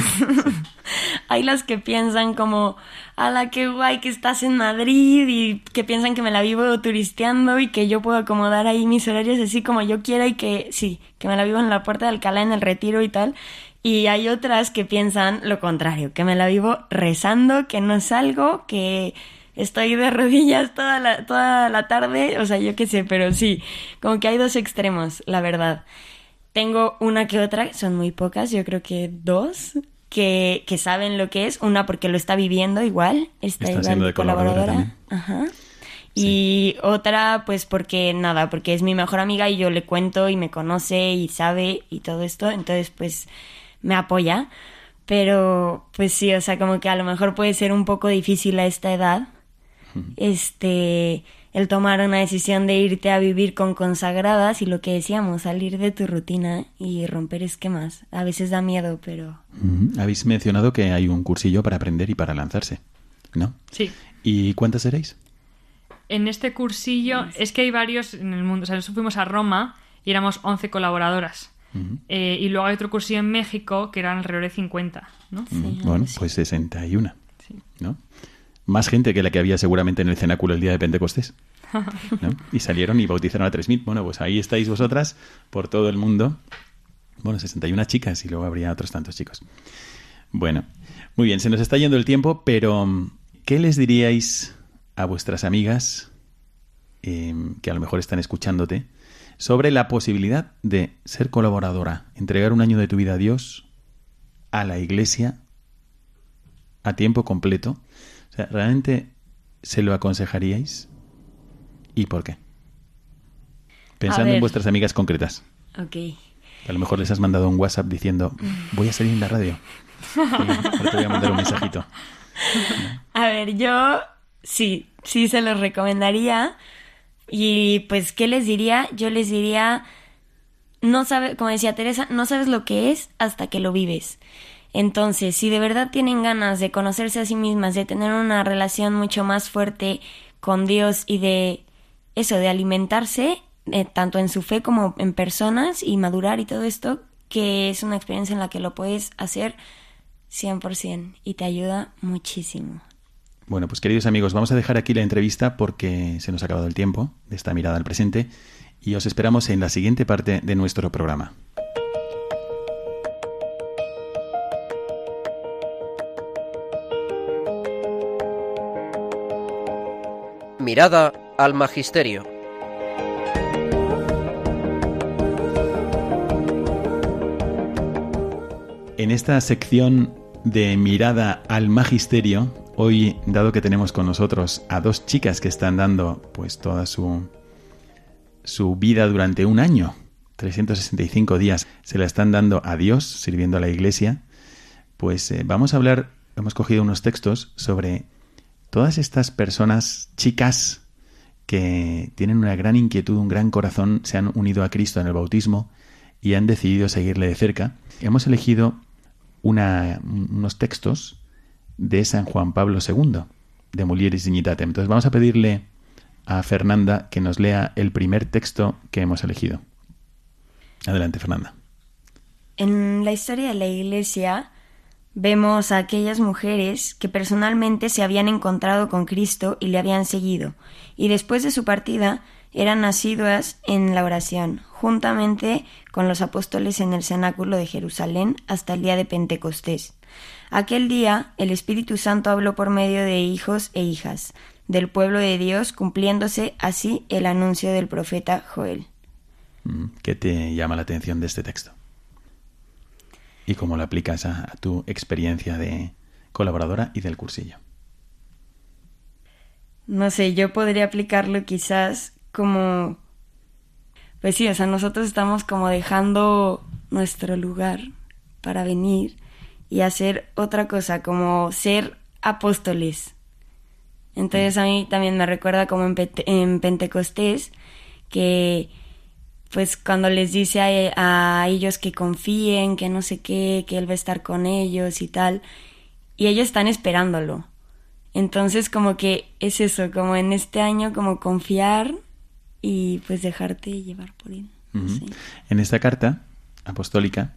hay las que piensan como, ala, qué guay que estás en Madrid y que piensan que me la vivo turisteando y que yo puedo acomodar ahí mis horarios así como yo quiera y que sí, que me la vivo en la puerta de Alcalá en el retiro y tal. Y hay otras que piensan lo contrario, que me la vivo rezando, que no salgo, que estoy de rodillas toda la, toda la tarde, o sea, yo qué sé, pero sí, como que hay dos extremos, la verdad. Tengo una que otra, son muy pocas, yo creo que dos, que, que saben lo que es. Una porque lo está viviendo igual, está, Está igual de colaboradora. Ajá. Y otra, pues porque nada, porque es mi mejor amiga y yo le cuento y me conoce y sabe y todo esto, entonces pues me apoya. Pero pues sí, o sea, como que a lo mejor puede ser un poco difícil a esta edad, este, el tomar una decisión de irte a vivir con consagradas y lo que decíamos, salir de tu rutina y romper esquemas. A veces da miedo, pero. Habéis mencionado que hay un cursillo para aprender y para lanzarse, ¿no? Sí. ¿Y cuántas seréis? En este cursillo, es que hay varios en el mundo. O sea, nosotros fuimos a Roma y éramos 11 colaboradoras. Eh, y luego hay otro cursillo en México que eran alrededor de 50, ¿no? Mm, bueno, pues 61, ¿no? Más gente que la que había seguramente en el cenáculo el día de Pentecostés. ¿no? Y salieron y bautizaron a 3.000. Bueno, pues ahí estáis vosotras por todo el mundo. Bueno, 61 chicas y luego habría otros tantos chicos. Bueno, muy bien, se nos está yendo el tiempo, pero mm, ¿qué les diríais a vuestras amigas eh, que a lo mejor están escuchándote sobre la posibilidad de ser colaboradora, entregar un año de tu vida a Dios, a la iglesia, a tiempo completo? ¿Realmente se lo aconsejaríais? ¿Y por qué? Pensando en vuestras amigas concretas. ok. A lo mejor les has mandado un WhatsApp diciendo, voy a salir en la radio. Ahora te voy a mandar un mensajito. A ver, yo sí, sí se los recomendaría. Y pues, ¿qué les diría? Yo les diría, no sabe, como decía Teresa, no sabes lo que es hasta que lo vives. Entonces, si de verdad tienen ganas de conocerse a sí mismas, de tener una relación mucho más fuerte con Dios y de eso, de alimentarse, eh, tanto en su fe como en personas y madurar y todo esto, que es una experiencia en la que lo puedes hacer 100% y te ayuda muchísimo. Bueno, pues queridos amigos, vamos a dejar aquí la entrevista porque se nos ha acabado el tiempo de esta mirada al presente y os esperamos en la siguiente parte de nuestro programa. Mirada al Magisterio. En esta sección de mirada al magisterio, hoy, dado que tenemos con nosotros a dos chicas que están dando pues toda su, su vida durante un año, 365 días, se la están dando a Dios, sirviendo a la iglesia, pues eh, vamos a hablar, hemos cogido unos textos sobre todas estas personas, chicas, que tienen una gran inquietud, un gran corazón, se han unido a Cristo en el bautismo y han decidido seguirle de cerca. Hemos elegido una- unos textos de San Juan Pablo II, de Mulieris Dignitatem. Entonces vamos a pedirle a Fernanda que nos lea el primer texto que hemos elegido. Adelante, Fernanda. En la historia de la iglesia, vemos a aquellas mujeres que personalmente se habían encontrado con Cristo y le habían seguido, y después de su partida eran asiduas en la oración, juntamente con los apóstoles en el cenáculo de Jerusalén hasta el día de Pentecostés. Aquel día el Espíritu Santo habló por medio de hijos e hijas del pueblo de Dios, cumpliéndose así el anuncio del profeta Joel. Mm, ¿Qué te llama la atención de este texto? ¿Y cómo lo aplicas a, a tu experiencia de colaboradora y del cursillo? No sé, yo podría aplicarlo quizás como... Pues sí, o sea, nosotros estamos como dejando nuestro lugar para venir y hacer otra cosa, como ser apóstoles. Entonces a mí también me recuerda como en, en Pentecostés que pues cuando les dice a, a, ellos que confíen, que no sé qué, que Él va a estar con ellos y tal, y ellos están esperándolo. Entonces como que es eso, como en este año como confiar y pues dejarte llevar por Él. Uh -huh. sí. En esta carta apostólica,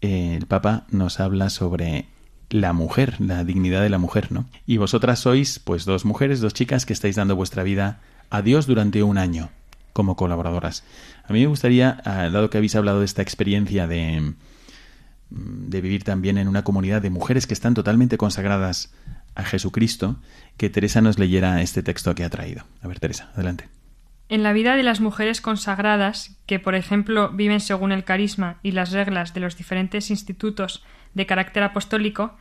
eh, el Papa nos habla sobre la mujer, la dignidad de la mujer, ¿no? Y vosotras sois, pues, dos mujeres, dos chicas que estáis dando vuestra vida a Dios durante un año como colaboradoras. A mí me gustaría, ah, dado que habéis hablado de esta experiencia de, de vivir también en una comunidad de mujeres que están totalmente consagradas a Jesucristo, que Teresa nos leyera este texto que ha traído. A ver, Teresa, adelante. En la vida de las mujeres consagradas, que por ejemplo viven según el carisma y las reglas de los diferentes institutos de carácter apostólico,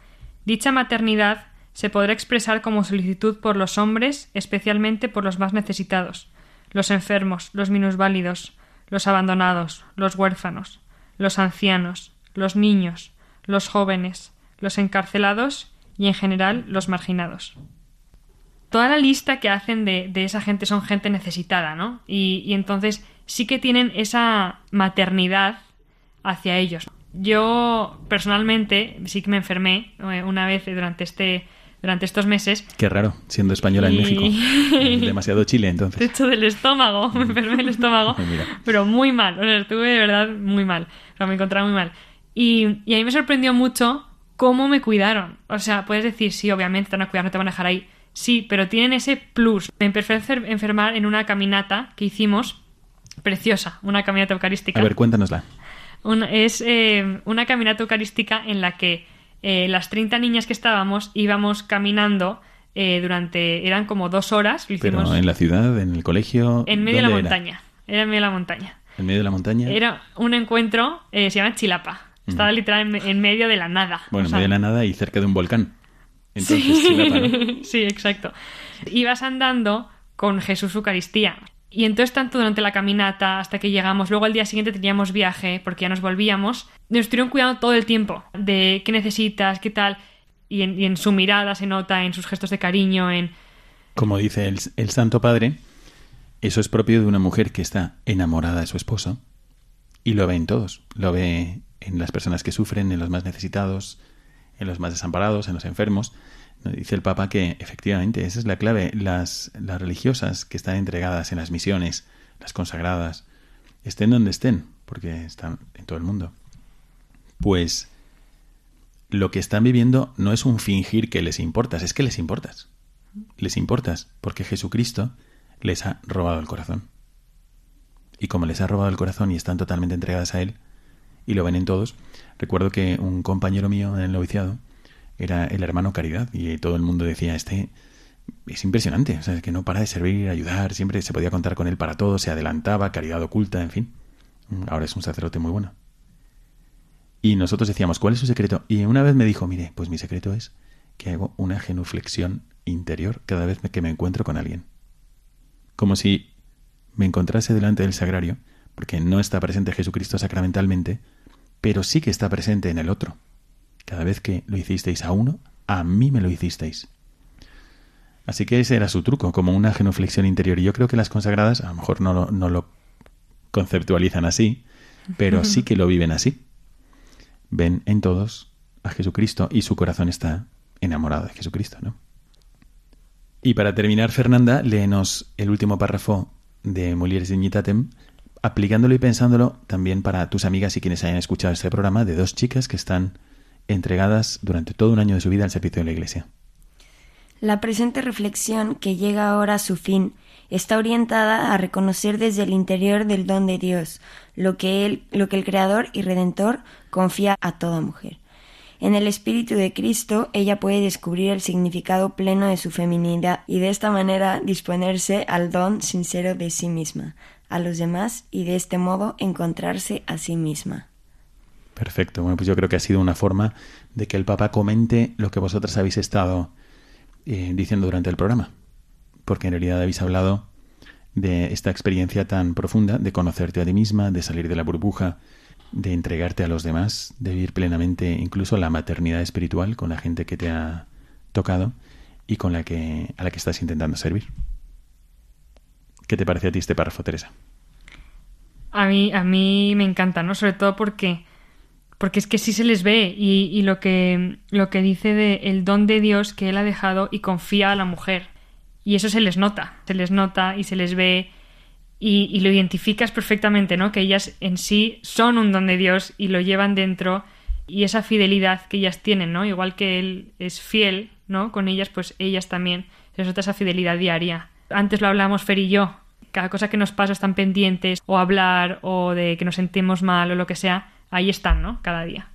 dicha maternidad se podrá expresar como solicitud por los hombres, especialmente por los más necesitados, los enfermos, los minusválidos, los abandonados, los huérfanos, los ancianos, los niños, los jóvenes, los encarcelados y en general los marginados toda la lista que hacen de, de esa gente son gente necesitada, ¿no? Y, y, entonces sí que tienen esa maternidad hacia ellos. Yo personalmente sí que me enfermé una vez durante este durante estos meses. Qué raro, siendo española y... en México. Demasiado Chile, entonces. De hecho, del estómago, me enfermé el estómago, pero muy mal, o sea, estuve de verdad muy mal, o sea, me encontraba muy mal. Y, y a mí me sorprendió mucho cómo me cuidaron. O sea, puedes decir, sí, obviamente te van a cuidar, no te van a dejar ahí, Sí, pero tienen ese plus. Me empecé a enfermar en una caminata que hicimos, preciosa, una caminata eucarística. A ver, cuéntanosla. Un, es eh, una caminata eucarística en la que eh, las 30 niñas que estábamos íbamos caminando eh, durante. eran como dos horas. Lo hicimos pero en la ciudad, en el colegio. En medio de la era? montaña. Era en medio de la montaña. ¿En medio de la montaña? Era un encuentro, se llama Chilapa. Estaba mm. literal en, en, medio de la nada. Bueno, sea, en medio de la nada y cerca de un volcán. Entonces, sí. Chilapa, ¿no? sí, exacto. Ibas andando con Jesús Eucaristía. Y entonces, tanto durante la caminata hasta que llegamos, luego al día siguiente teníamos viaje porque ya nos volvíamos, nos estuvieron cuidando todo el tiempo de qué necesitas, qué tal. Y en, su mirada se nota, en sus gestos de cariño, en. Como dice el Santo Padre, eso es propio de una mujer que está enamorada de su esposo y lo ve en todos. Lo ve en las personas que sufren, en los más necesitados, en los más desamparados, en los enfermos. Dice el Papa que efectivamente esa es la clave. Las, las religiosas que están entregadas en las misiones, las consagradas, estén donde estén, porque están en todo el mundo, pues lo que están viviendo no es un fingir que les importas, es que les importas. Les importas porque Jesucristo les ha robado el corazón. Y como les ha robado el corazón y están totalmente entregadas a Él, y lo ven en todos, Recuerdo que un compañero mío en el noviciado era el hermano Caridad y todo el mundo decía, este es impresionante, o sea, que no para de servir, ayudar, siempre se podía contar con él para todo, se adelantaba, caridad oculta, en fin. Ahora es un sacerdote muy bueno. Y nosotros decíamos, ¿cuál es su secreto? Y una vez me dijo, mire, pues mi secreto es que hago una genuflexión interior cada vez que me encuentro con alguien. Como si me encontrase delante del sagrario, porque no está presente Jesucristo sacramentalmente, pero sí que está presente en el otro. Cada vez que lo hicisteis a uno, a mí me lo hicisteis. Así que ese era su truco, como una genuflexión interior. Y yo creo que las consagradas a lo mejor no lo, no lo conceptualizan así, pero sí que lo viven así. Ven en todos a Jesucristo y su corazón está enamorado de Jesucristo, ¿no? Y para terminar, Fernanda, léenos el último párrafo de Mulieres Dignitatem, aplicándolo y pensándolo también para tus amigas y quienes hayan escuchado este programa de dos chicas que están entregadas durante todo un año de su vida al servicio de la Iglesia. La presente reflexión, que llega ahora a su fin, está orientada a reconocer desde el interior del don de Dios lo que lo que el Creador y Redentor confía a toda mujer. En el Espíritu de Cristo ella puede descubrir el significado pleno de su feminidad y de esta manera disponerse al don sincero de sí misma, a los demás y de este modo encontrarse a sí misma. Perfecto. Bueno, pues yo creo que ha sido una forma de que el Papa comente lo que vosotras habéis estado eh, diciendo durante el programa. Porque en realidad habéis hablado de esta experiencia tan profunda de conocerte a ti misma, de salir de la burbuja, de entregarte a los demás, de vivir plenamente incluso la maternidad espiritual con la gente que te ha tocado y con la que a la que estás intentando servir. ¿Qué te parece a ti este párrafo, Teresa? A mí, a mí me encanta, ¿no? Sobre todo porque, porque es que sí se les ve y, lo, que, lo que dice de el don de Dios que Él ha dejado y confía a la mujer. Y eso se les nota, se les nota y se les ve y, y, lo identificas perfectamente, ¿no? Que ellas en sí son un don de Dios y lo llevan dentro y esa fidelidad que ellas tienen, ¿no? Igual que Él es fiel, ¿no? Con ellas, pues ellas también les nota esa fidelidad diaria. Antes lo hablábamos Fer y yo, cada cosa que nos pasa están pendientes o hablar o de que nos sentimos mal o lo que sea, ahí están, ¿no? Cada día.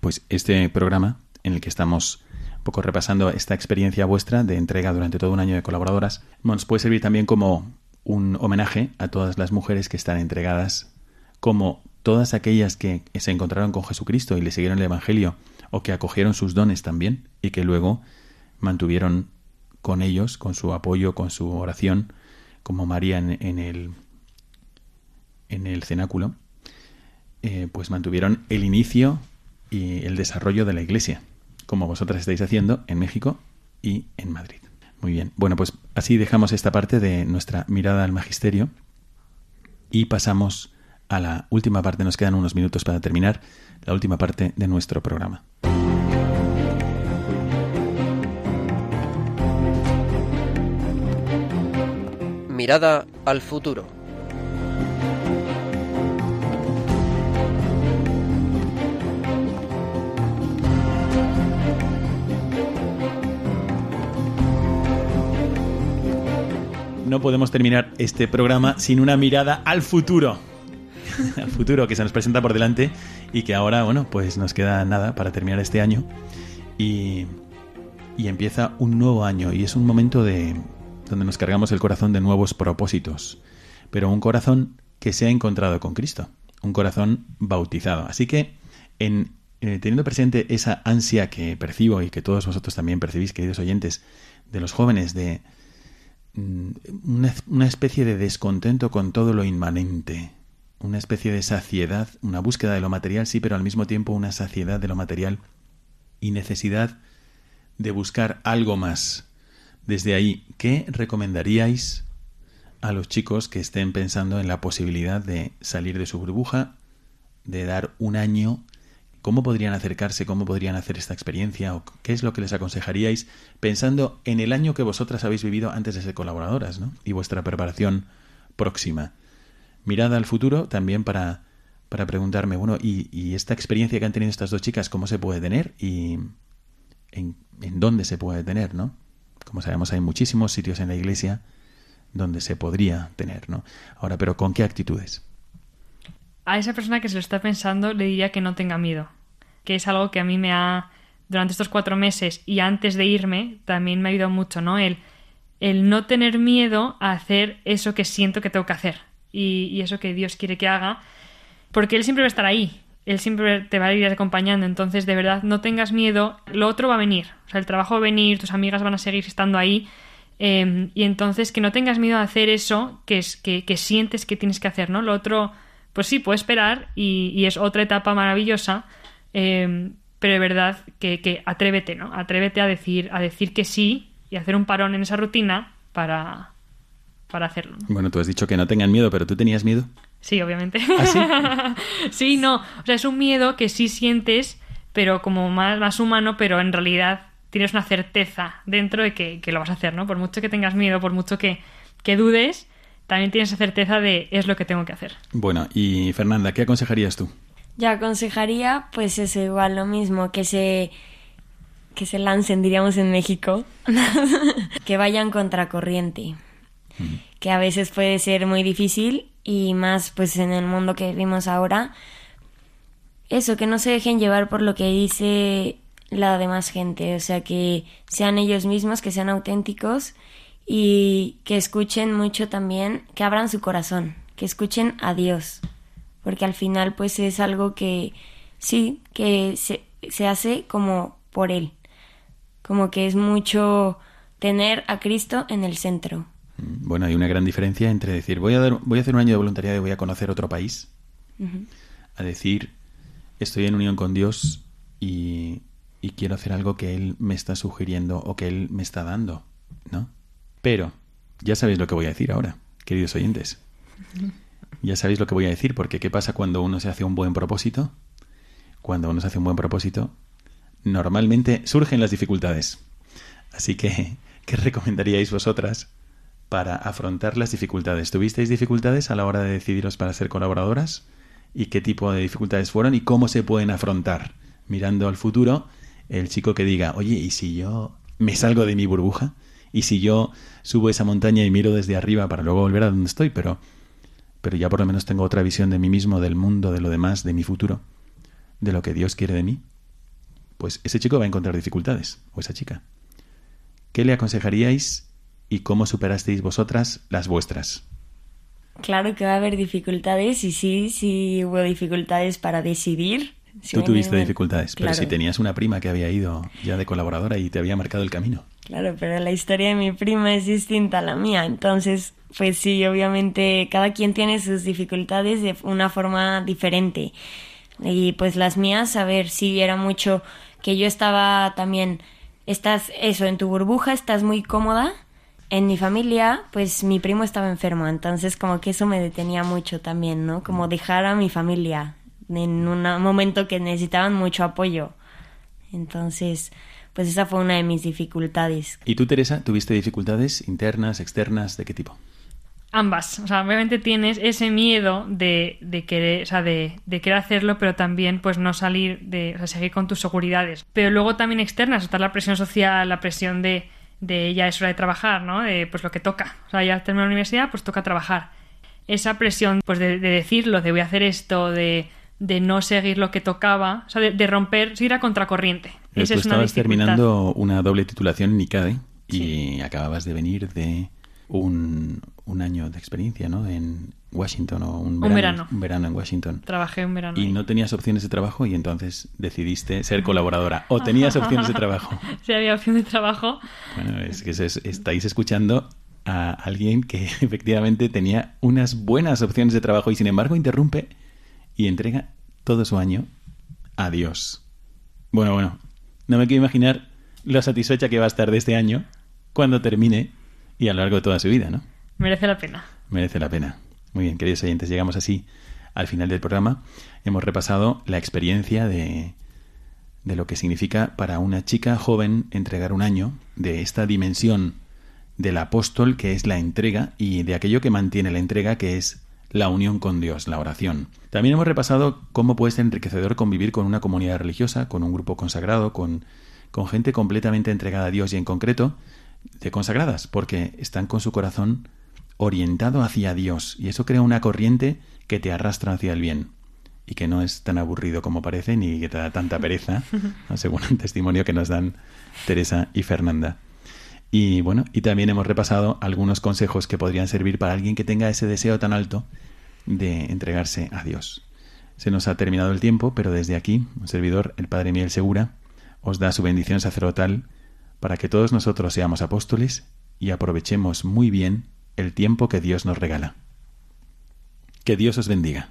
Pues este programa en el que estamos un poco repasando esta experiencia vuestra de entrega durante todo un año de colaboradoras, nos puede servir también como un homenaje a todas las mujeres que están entregadas, como todas aquellas que se encontraron con Jesucristo y le siguieron el Evangelio, o que acogieron sus dones también, y que luego mantuvieron con ellos, con su apoyo, con su oración, como María en, en el, en el cenáculo, eh, pues mantuvieron el inicio y el desarrollo de la Iglesia, como vosotras estáis haciendo en México y en Madrid. Muy bien, bueno, pues así dejamos esta parte de nuestra mirada al magisterio y pasamos a la última parte, nos quedan unos minutos para terminar, la última parte de nuestro programa. Mirada al futuro. No podemos terminar este programa sin una mirada al futuro. al futuro que se nos presenta por delante y que ahora, bueno, pues nos queda nada para terminar este año. Y, y empieza un nuevo año y es un momento de, donde nos cargamos el corazón de nuevos propósitos, pero un corazón que se ha encontrado con Cristo, un corazón bautizado. Así que, en, eh, teniendo presente esa ansia que percibo y que todos vosotros también percibís, queridos oyentes, de los jóvenes, de una, una especie de descontento con todo lo inmanente, una especie de saciedad, una búsqueda de lo material, sí, pero al mismo tiempo una saciedad de lo material y necesidad de buscar algo más, desde ahí, ¿qué recomendaríais a los chicos que estén pensando en la posibilidad de salir de su burbuja, de dar un año? ¿Cómo podrían acercarse? ¿Cómo podrían hacer esta experiencia? ¿O ¿Qué es lo que les aconsejaríais pensando en el año que vosotras habéis vivido antes de ser colaboradoras ¿no? y vuestra preparación próxima? Mirada al futuro también para, para preguntarme, bueno, ¿y, ¿y, esta experiencia que han tenido estas dos chicas, cómo se puede tener y en, en dónde se puede tener, ¿no? Como sabemos, hay muchísimos sitios en la iglesia donde se podría tener, ¿no? Ahora, pero ¿con qué actitudes? A esa persona que se lo está pensando le diría que no tenga miedo, que es algo que a mí me ha, durante estos cuatro meses y antes de irme, también me ha ayudado mucho, ¿no? El, el no tener miedo a hacer eso que siento que tengo que hacer y, y eso que Dios quiere que haga, porque Él siempre va a estar ahí, él siempre te va a ir acompañando. Entonces, de verdad, no tengas miedo. Lo otro va a venir. O sea, el trabajo va a venir, tus amigas van a seguir estando ahí. Eh, y entonces, que no tengas miedo a hacer eso que, es, que, que, sientes que tienes que hacer, ¿no? Lo otro, pues sí, puede esperar y, y es otra etapa maravillosa. Eh, pero de verdad, que, que, atrévete, ¿no? Atrévete a decir, a decir que sí y hacer un parón en esa rutina para, para hacerlo. ¿no? Bueno, tú has dicho que no tengan miedo, pero tú tenías miedo. Sí, obviamente. ¿Ah, sí? sí, no. O sea, es un miedo que sí sientes, pero como más, más humano, pero en realidad tienes una certeza dentro de que, que, lo vas a hacer, ¿no? Por mucho que tengas miedo, por mucho que, que dudes, también tienes certeza de es lo que tengo que hacer. Bueno, y Fernanda, ¿qué aconsejarías tú? Yo aconsejaría, pues eso, igual lo mismo, que se que se lancen, diríamos en México, que vayan contracorriente, que a veces puede ser muy difícil y más pues en el mundo que vivimos ahora. Eso, que no se dejen llevar por lo que dice la demás gente, o sea, que sean ellos mismos, que sean auténticos y que escuchen mucho también, que abran su corazón, que escuchen a Dios, porque al final pues es algo que sí, que se, se hace como por Él, como que es mucho tener a Cristo en el centro. Bueno, hay una gran diferencia entre decir voy a, dar, voy a hacer un año de voluntariado y voy a conocer otro país, a decir estoy en unión con Dios y, y quiero hacer algo que Él me está sugiriendo o que Él me está dando, ¿no? Pero ya sabéis lo que voy a decir ahora, queridos oyentes. Ya sabéis lo que voy a decir, porque ¿qué pasa cuando uno se hace un buen propósito? Cuando uno se hace un buen propósito, normalmente surgen las dificultades. Así que, ¿qué recomendaríais vosotras para afrontar las dificultades? ¿Tuvisteis dificultades a la hora de decidiros para ser colaboradoras? ¿Y qué tipo de dificultades fueron y cómo se pueden afrontar? Mirando al futuro, el chico que diga, oye, ¿y si yo me salgo de mi burbuja? ¿Y si yo subo esa montaña y miro desde arriba para luego volver a donde estoy? Pero, pero ya por lo menos tengo otra visión de mí mismo, del mundo, de lo demás, de mi futuro, de lo que Dios quiere de mí. Pues ese chico va a encontrar dificultades, o esa chica. ¿Qué le aconsejaríais y cómo superasteis vosotras las vuestras? Claro que va a haber dificultades y sí, sí hubo dificultades para decidir. Tú tuviste dificultades, pero si tenías una prima que había ido ya de colaboradora y te había marcado el camino. Claro, pero la historia de mi prima es distinta a la mía, entonces, pues sí, obviamente cada quien tiene sus dificultades de una forma diferente. Y pues las mías, a ver, sí era mucho que yo estaba también, estás eso, en tu burbuja, estás muy cómoda. En mi familia, pues mi primo estaba enfermo, entonces como que eso me detenía mucho también, ¿no? Como dejar a mi familia en un momento que necesitaban mucho apoyo. Entonces, pues esa fue una de mis dificultades. ¿Y tú, Teresa, tuviste dificultades internas, externas, de qué tipo? Ambas. O sea, obviamente tienes ese miedo de, de querer, o sea, de, de querer hacerlo, pero también pues no salir de, o sea, seguir con tus seguridades. Pero luego también externas, está la presión social, la presión de, de ya es hora de trabajar, ¿no? De pues lo que toca. O sea, ya termino la universidad, pues toca trabajar. Esa presión, pues de, de decirlo, de voy a hacer esto, de, de no seguir lo que tocaba, o sea, de, de romper, ir a contracorriente. Eh, tú es estabas terminando una doble titulación en ICADE y acababas de venir de un, un año de experiencia, ¿no? En Washington o un verano, verano. un verano en Washington. Trabajé un verano. Y ahí. no tenías opciones de trabajo y entonces decidiste ser colaboradora. ¿O tenías opciones de trabajo? Si había opción de trabajo, Bueno, es que es- estáis escuchando a alguien que efectivamente tenía unas buenas opciones de trabajo y sin embargo interrumpe y entrega todo su año a Dios. Bueno, bueno, no me quiero imaginar lo satisfecha que va a estar de este año cuando termine y a lo largo de toda su vida, ¿no? merece la pena. Merece la pena. Muy bien, queridos oyentes, llegamos así al final del programa. Hemos repasado la experiencia de, de lo que significa para una chica joven entregar un año, de esta dimensión del apóstol que es la entrega y de aquello que mantiene la entrega que es la unión con Dios, la oración. También hemos repasado cómo puede ser enriquecedor convivir con una comunidad religiosa, con un grupo consagrado, con, con gente completamente entregada a Dios y en concreto de consagradas, porque están con su corazón orientado hacia Dios y eso crea una corriente que te arrastra hacia el bien y que no es tan aburrido como parece ni que te da tanta pereza, según el testimonio que nos dan Teresa y Fernanda. Y bueno, y también hemos repasado algunos consejos que podrían servir para alguien que tenga ese deseo tan alto de entregarse a Dios. Se nos ha terminado el tiempo, pero desde aquí, un servidor, el Padre Miguel Segura, os da su bendición sacerdotal para que todos nosotros seamos apóstoles y aprovechemos muy bien el tiempo que Dios nos regala. Que Dios os bendiga.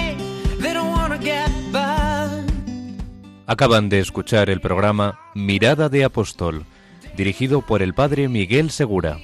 Acaban de escuchar el programa Mirada de Apóstol, dirigido por el padre Miguel Segura.